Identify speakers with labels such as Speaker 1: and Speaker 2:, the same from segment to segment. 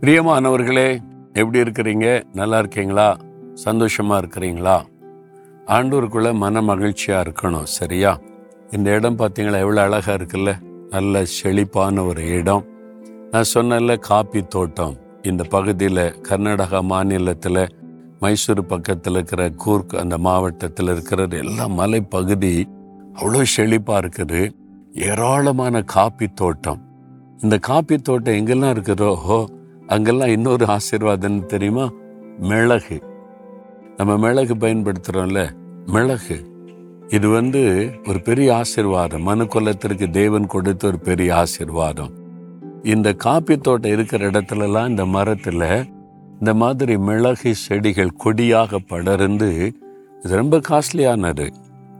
Speaker 1: பிரியமானவர்களே எப்படி இருக்கிறீங்க? நல்லா இருக்கீங்களா? சந்தோஷமா இருக்கிறீங்களா? ஆண்டூருக்குள்ள மன மகிழ்ச்சியா இருக்கணும் சரியா? இந்த இடம் பார்த்தீங்களா எவ்வளோ அழகா இருக்குல்ல? நல்ல செழிப்பான ஒரு இடம். நான் சொன்னல காப்பி தோட்டம். இந்த பகுதியில் கர்நாடகா மாநிலத்தில் மைசூர் பக்கத்தில் இருக்கிற கூர்க் அந்த மாவட்டத்தில் இருக்கிற எல்லா மலை மலைப்பகுதி அவ்வளோ செழிப்பாக இருக்குது. ஏராளமான காப்பி தோட்டம். இந்த காப்பி தோட்டம் எங்கெல்லாம் இருக்குதோ அங்கெல்லாம் இன்னொரு ஆசீர்வாதம் தெரியுமா? மிளகு. நம்ம மிளகு பயன்படுத்துகிறோம்ல மிளகு. இது வந்து ஒரு பெரிய ஆசிர்வாதம். மனு குலத்திற்கு தேவன் கொடுத்த ஒரு பெரிய ஆசீர்வாதம். இந்த காப்பி தோட்டம் இருக்கிற இடத்துலலாம் இந்த மரத்தில் இந்த மாதிரி மிளகு செடிகள் கொடியாக படர்ந்து இது ரொம்ப காஸ்ட்லியானது.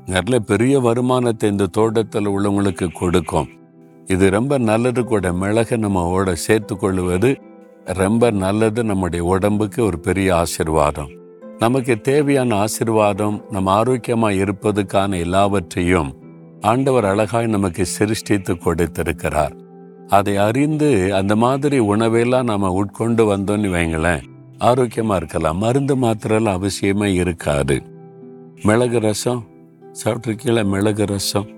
Speaker 1: நல்ல பெரிய வருமானத்தை இந்த தோட்டத்தில் உள்ளவங்களுக்கு கொடுக்கும். இது ரொம்ப நல்லது கூட. மிளகை நம்ம ஓட சேர்த்து கொள்வது ரொம்ப நல்லது நம்முடைய உடம்புக்கு ஒரு பெரிய ஆசிர்வாதம். நமக்கு தேவையான ஆசிர்வாதம் நம்ம ஆரோக்கியமாக இருப்பதுக்கான எல்லாவற்றையும் ஆண்டவர் அழகாய் நமக்கு சிருஷ்டித்து கொடுத்திருக்கிறார். அதை அறிந்து அந்த மாதிரி உணவெல்லாம் நாம் உட்கொண்டு வந்தோம்னு வைங்களேன் ஆரோக்கியமாக இருக்கலாம். மருந்து மாத்திரெல்லாம் அவசியமே இருக்காது. மிளகு ரசம் சாப்பிட்ருக்கீங்களா மிளகு ரசம்.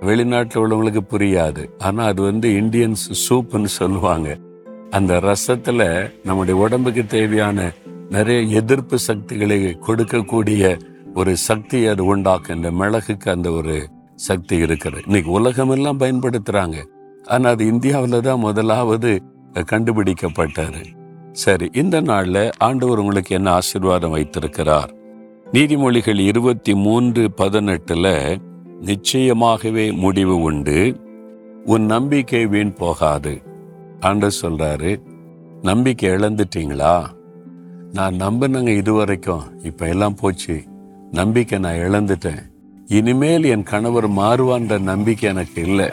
Speaker 1: வெளிநாட்டில் உள்ளவங்களுக்கு புரியாது. ஆனால் அது வந்து இந்தியன்ஸ் சூப்புன்னு சொல்லுவாங்க. அந்த ரசத்தில் நம்முடைய உடம்புக்கு தேவையான நிறைய எதிர்ப்பு சக்திகளை கொடுக்கக்கூடிய ஒரு சக்தி அது உண்டாக்குன்ற மிளகுக்கு அந்த ஒரு சக்தி இருக்கிறது. இன்னைக்கு உலகமெல்லாம் பயன்படுத்துறாங்க. ஆனா அது இந்தியாவில் தான் முதலாவது கண்டுபிடிக்கப்பட்டாரு சரி இந்த நாள்ல ஆண்டவர் உங்களுக்கு என்ன ஆசீர்வாதம் வைத்திருக்கிறார்? நீதிமொழிகள் இருபத்தி மூன்று பதினெட்டுல நிச்சயமாகவே முடிவு உண்டு. உன் நம்பிக்கை வீண் போகாது. ஆண்டர் சொல்றாரு நம்பிக்கை இழந்துட்டீங்களா? நான் நம்பினங்க இதுவரைக்கும். இப்ப எல்லாம் போச்சு. நம்பிக்கை நான் இழந்துட்டேன். இனிமேல் என் கணவர் மாறுவான்ற நம்பிக்கை எனக்கு இல்லை.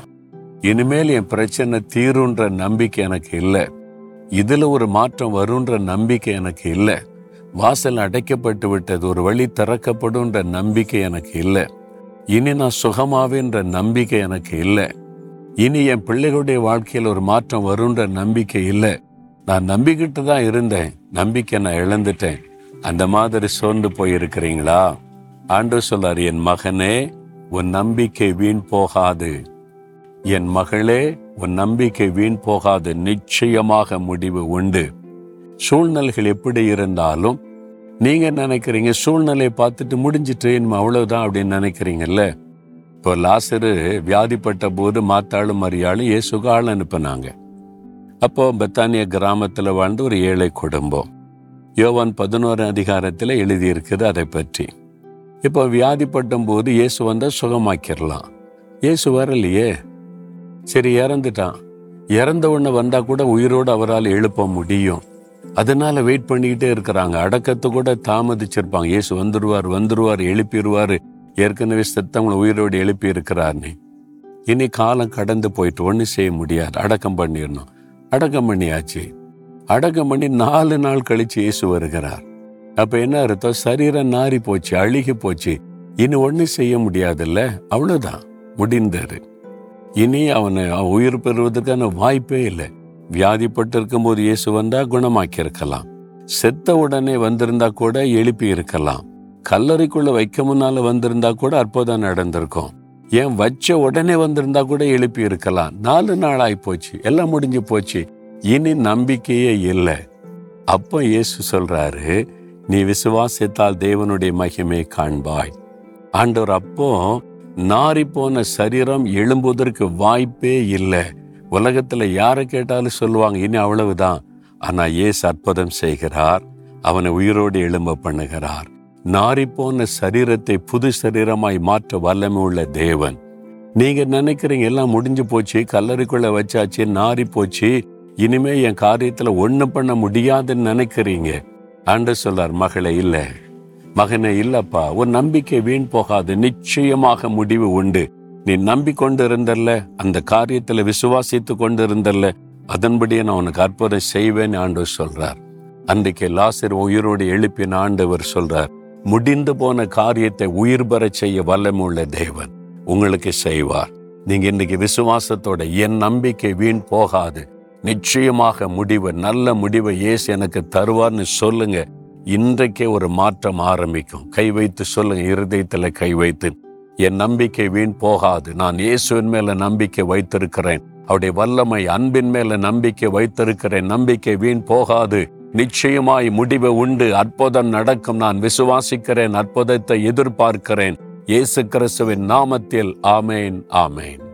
Speaker 1: இனிமேல் என் பிரச்சனை தீருன்ற நம்பிக்கை எனக்கு இல்லை. இதுல ஒரு மாற்றம் வரும்ன்ற நம்பிக்கை எனக்கு இல்லை. வாசல் அடைக்கப்பட்டு விட்டது ஒரு வழி திறக்கப்படும்ன்ற நம்பிக்கை எனக்கு இல்லை. இனி நான் சுகமாவேன்ற நம்பிக்கை எனக்கு இல்லை. இனி என் பிள்ளைகளுடைய வாழ்க்கையில் ஒரு மாற்றம் வரும்ன்ற நம்பிக்கை இல்லை. நான் நம்பிக்கிட்டு தான் இருந்தேன். நம்பிக்கை நான் இழந்துட்டேன். அந்த மாதிரி சோர்ந்து போயிருக்கிறீங்களா? ஆண்டு சொல்லார் என் மகனே உன் நம்பிக்கை வீண் போகாது. என் மகளே உன் நம்பிக்கை வீண் போகாது. நிச்சயமாக முடிவு உண்டு. சூழ்நிலைகள் எப்படி இருந்தாலும் நீங்க நினைக்கிறீங்க? சூழ்நிலையை பார்த்துட்டு முடிஞ்சிட்டு இனிமே அவ்வளவுதான் அப்படின்னு நினைக்கிறீங்கல்ல? இப்போ லாசரு வியாதிப்பட்ட போது மாத்தாளும் மரியாளும் இயேசுக்கு ஆள் அனுப்புனாங்க. அப்போ பெத்தானிய கிராமத்தில் வாழ்ந்த ஒரு ஏழை குடும்பம். யோவான் பதினோரு அதிகாரத்தில் எழுதியிருக்குது அதை பற்றி. இப்போ வியாதிப்பட்டும் போது இயேசு வந்தால் சுகமாக்கிடலாம் இயேசு வரலையே. சரி இறந்துட்டான். இறந்த உடனே வந்தால் கூட உயிரோடு அவரால் எழுப்ப முடியும். அதனால வெயிட் பண்ணிக்கிட்டே இருக்கிறாங்க. அடக்கத்தை கூட தாமதிச்சிருப்பாங்க. இயேசு வந்துடுவார் வந்துருவார் எழுப்பிடுவார் ஏற்கனவே செத்தவங்களை உயிரோடு எழுப்பி இருக்கிறார்னே இனி காலம் கடந்து போயிட்டு ஒன்றும் செய்ய முடியாது. அடக்கம் பண்ணிடணும். அடக்கம் பண்ணியாச்சு. அடக்கம் பண்ணி நாலு நாள் கழிச்சு இயேசு வருகிறார். அப்ப என்ன அர்த்தம்? சரீரம் நாரி போச்சு அழுகி போச்சு. இனி ஒன்றும் செய்ய முடியாதுல்ல? அவ்வளவுதான். முடிந்தாரு இனி அவனை உயிர் பெறுவதற்கான வாய்ப்பே இல்லை. வியாதிப்பட்டு இருக்கும்போது இயேசு வந்தா குணமாக்கி இருக்கலாம் செத்த உடனே வந்திருந்தா கூட எழுப்பி இருக்கலாம் கல்லறைக்குள்ள வைக்க முன்னால வந்திருந்தா கூட அற்புதம் நடந்திருக்கும். ஏன் வச்ச உடனே வந்திருந்தா கூட எழுப்பி இருக்கலாம். நாலு நாள் ஆகி போச்சு. எல்லாம் முடிஞ்சு போச்சு. இனி நம்பிக்கையே இல்லை. அப்போ இயேசு சொல்றாரு நீ விசுவாசித்தால் தேவனுடைய மகிமை காண்பாய். ஆண்டவர் அப்போ நாரி போன சரீரம் எழும்புவதற்கு வாய்ப்பே இல்லை. உலகத்துல யாரை கேட்டாலும் சொல்லுவாங்க இனி அவ்வளவுதான். ஆனா ஏசு அற்புதம் செய்கிறார். அவனை உயிரோடு எழும்ப பண்ணுகிறார். நாரிப்போன சரீரத்தை புது சரீரமாய் மாற்ற வல்லமை உள்ள தேவன். நீங்க நினைக்கிறீங்க எல்லாம் முடிஞ்சு போச்சு கல்லறைக்குள்ள வச்சாச்சு நாரி போச்சு இனிமே என் காரியத்துல ஒண்ணு பண்ண முடியாதுன்னு நினைக்கிறீங்க. ஆண்டு சொல்லார் மகளே இல்ல. மகனே இல்லப்பா. உன் நம்பிக்கை வீண் போகாது. நிச்சயமாக முடிவு உண்டு. நீ நம்பிக்கொண்டு இருந்தல்ல அந்த காரியத்துல விசுவாசித்து கொண்டு இருந்தல்ல அதன்படியே நான் உனக்கு அற்புதம் செய்வேன் ஆண்டவர் சொல்றார். அன்றைக்கு லாசர் உயிரோடு எழுப்பின ஆண்டவர் சொல்றார் முடிந்து போன காரியத்தை உயிர் பெற செய்ய வல்லமுள்ள தேவன் உங்களுக்கு செய்வார். நீங்க இன்னைக்கு விசுவாசத்தோட என் நம்பிக்கை வீண் போகாது. நிச்சயமாக முடிவு நல்ல முடிவை இயேசு எனக்கு தருவார்னு சொல்லுங்க. இன்றைக்கே ஒரு மாற்றம் ஆரம்பிக்கும். கை வைத்து சொல்லுங்க இருதயத்தில் கை வைத்து. என் நம்பிக்கை வீண் போகாது. நான் இயேசுவின் மேல நம்பிக்கை வைத்திருக்கிறேன். அவருடைய வல்லமை அன்பின் மேல நம்பிக்கை வைத்திருக்கிறேன். நம்பிக்கை வீண் போகாது. நிச்சயமாய் முடிவு உண்டு. அற்புதம் நடக்கும். நான் விசுவாசிக்கிறேன். அற்புதத்தை எதிர்பார்க்கிறேன். இயேசு கிறிஸ்துவின் நாமத்தில். ஆமேன். ஆமேன்.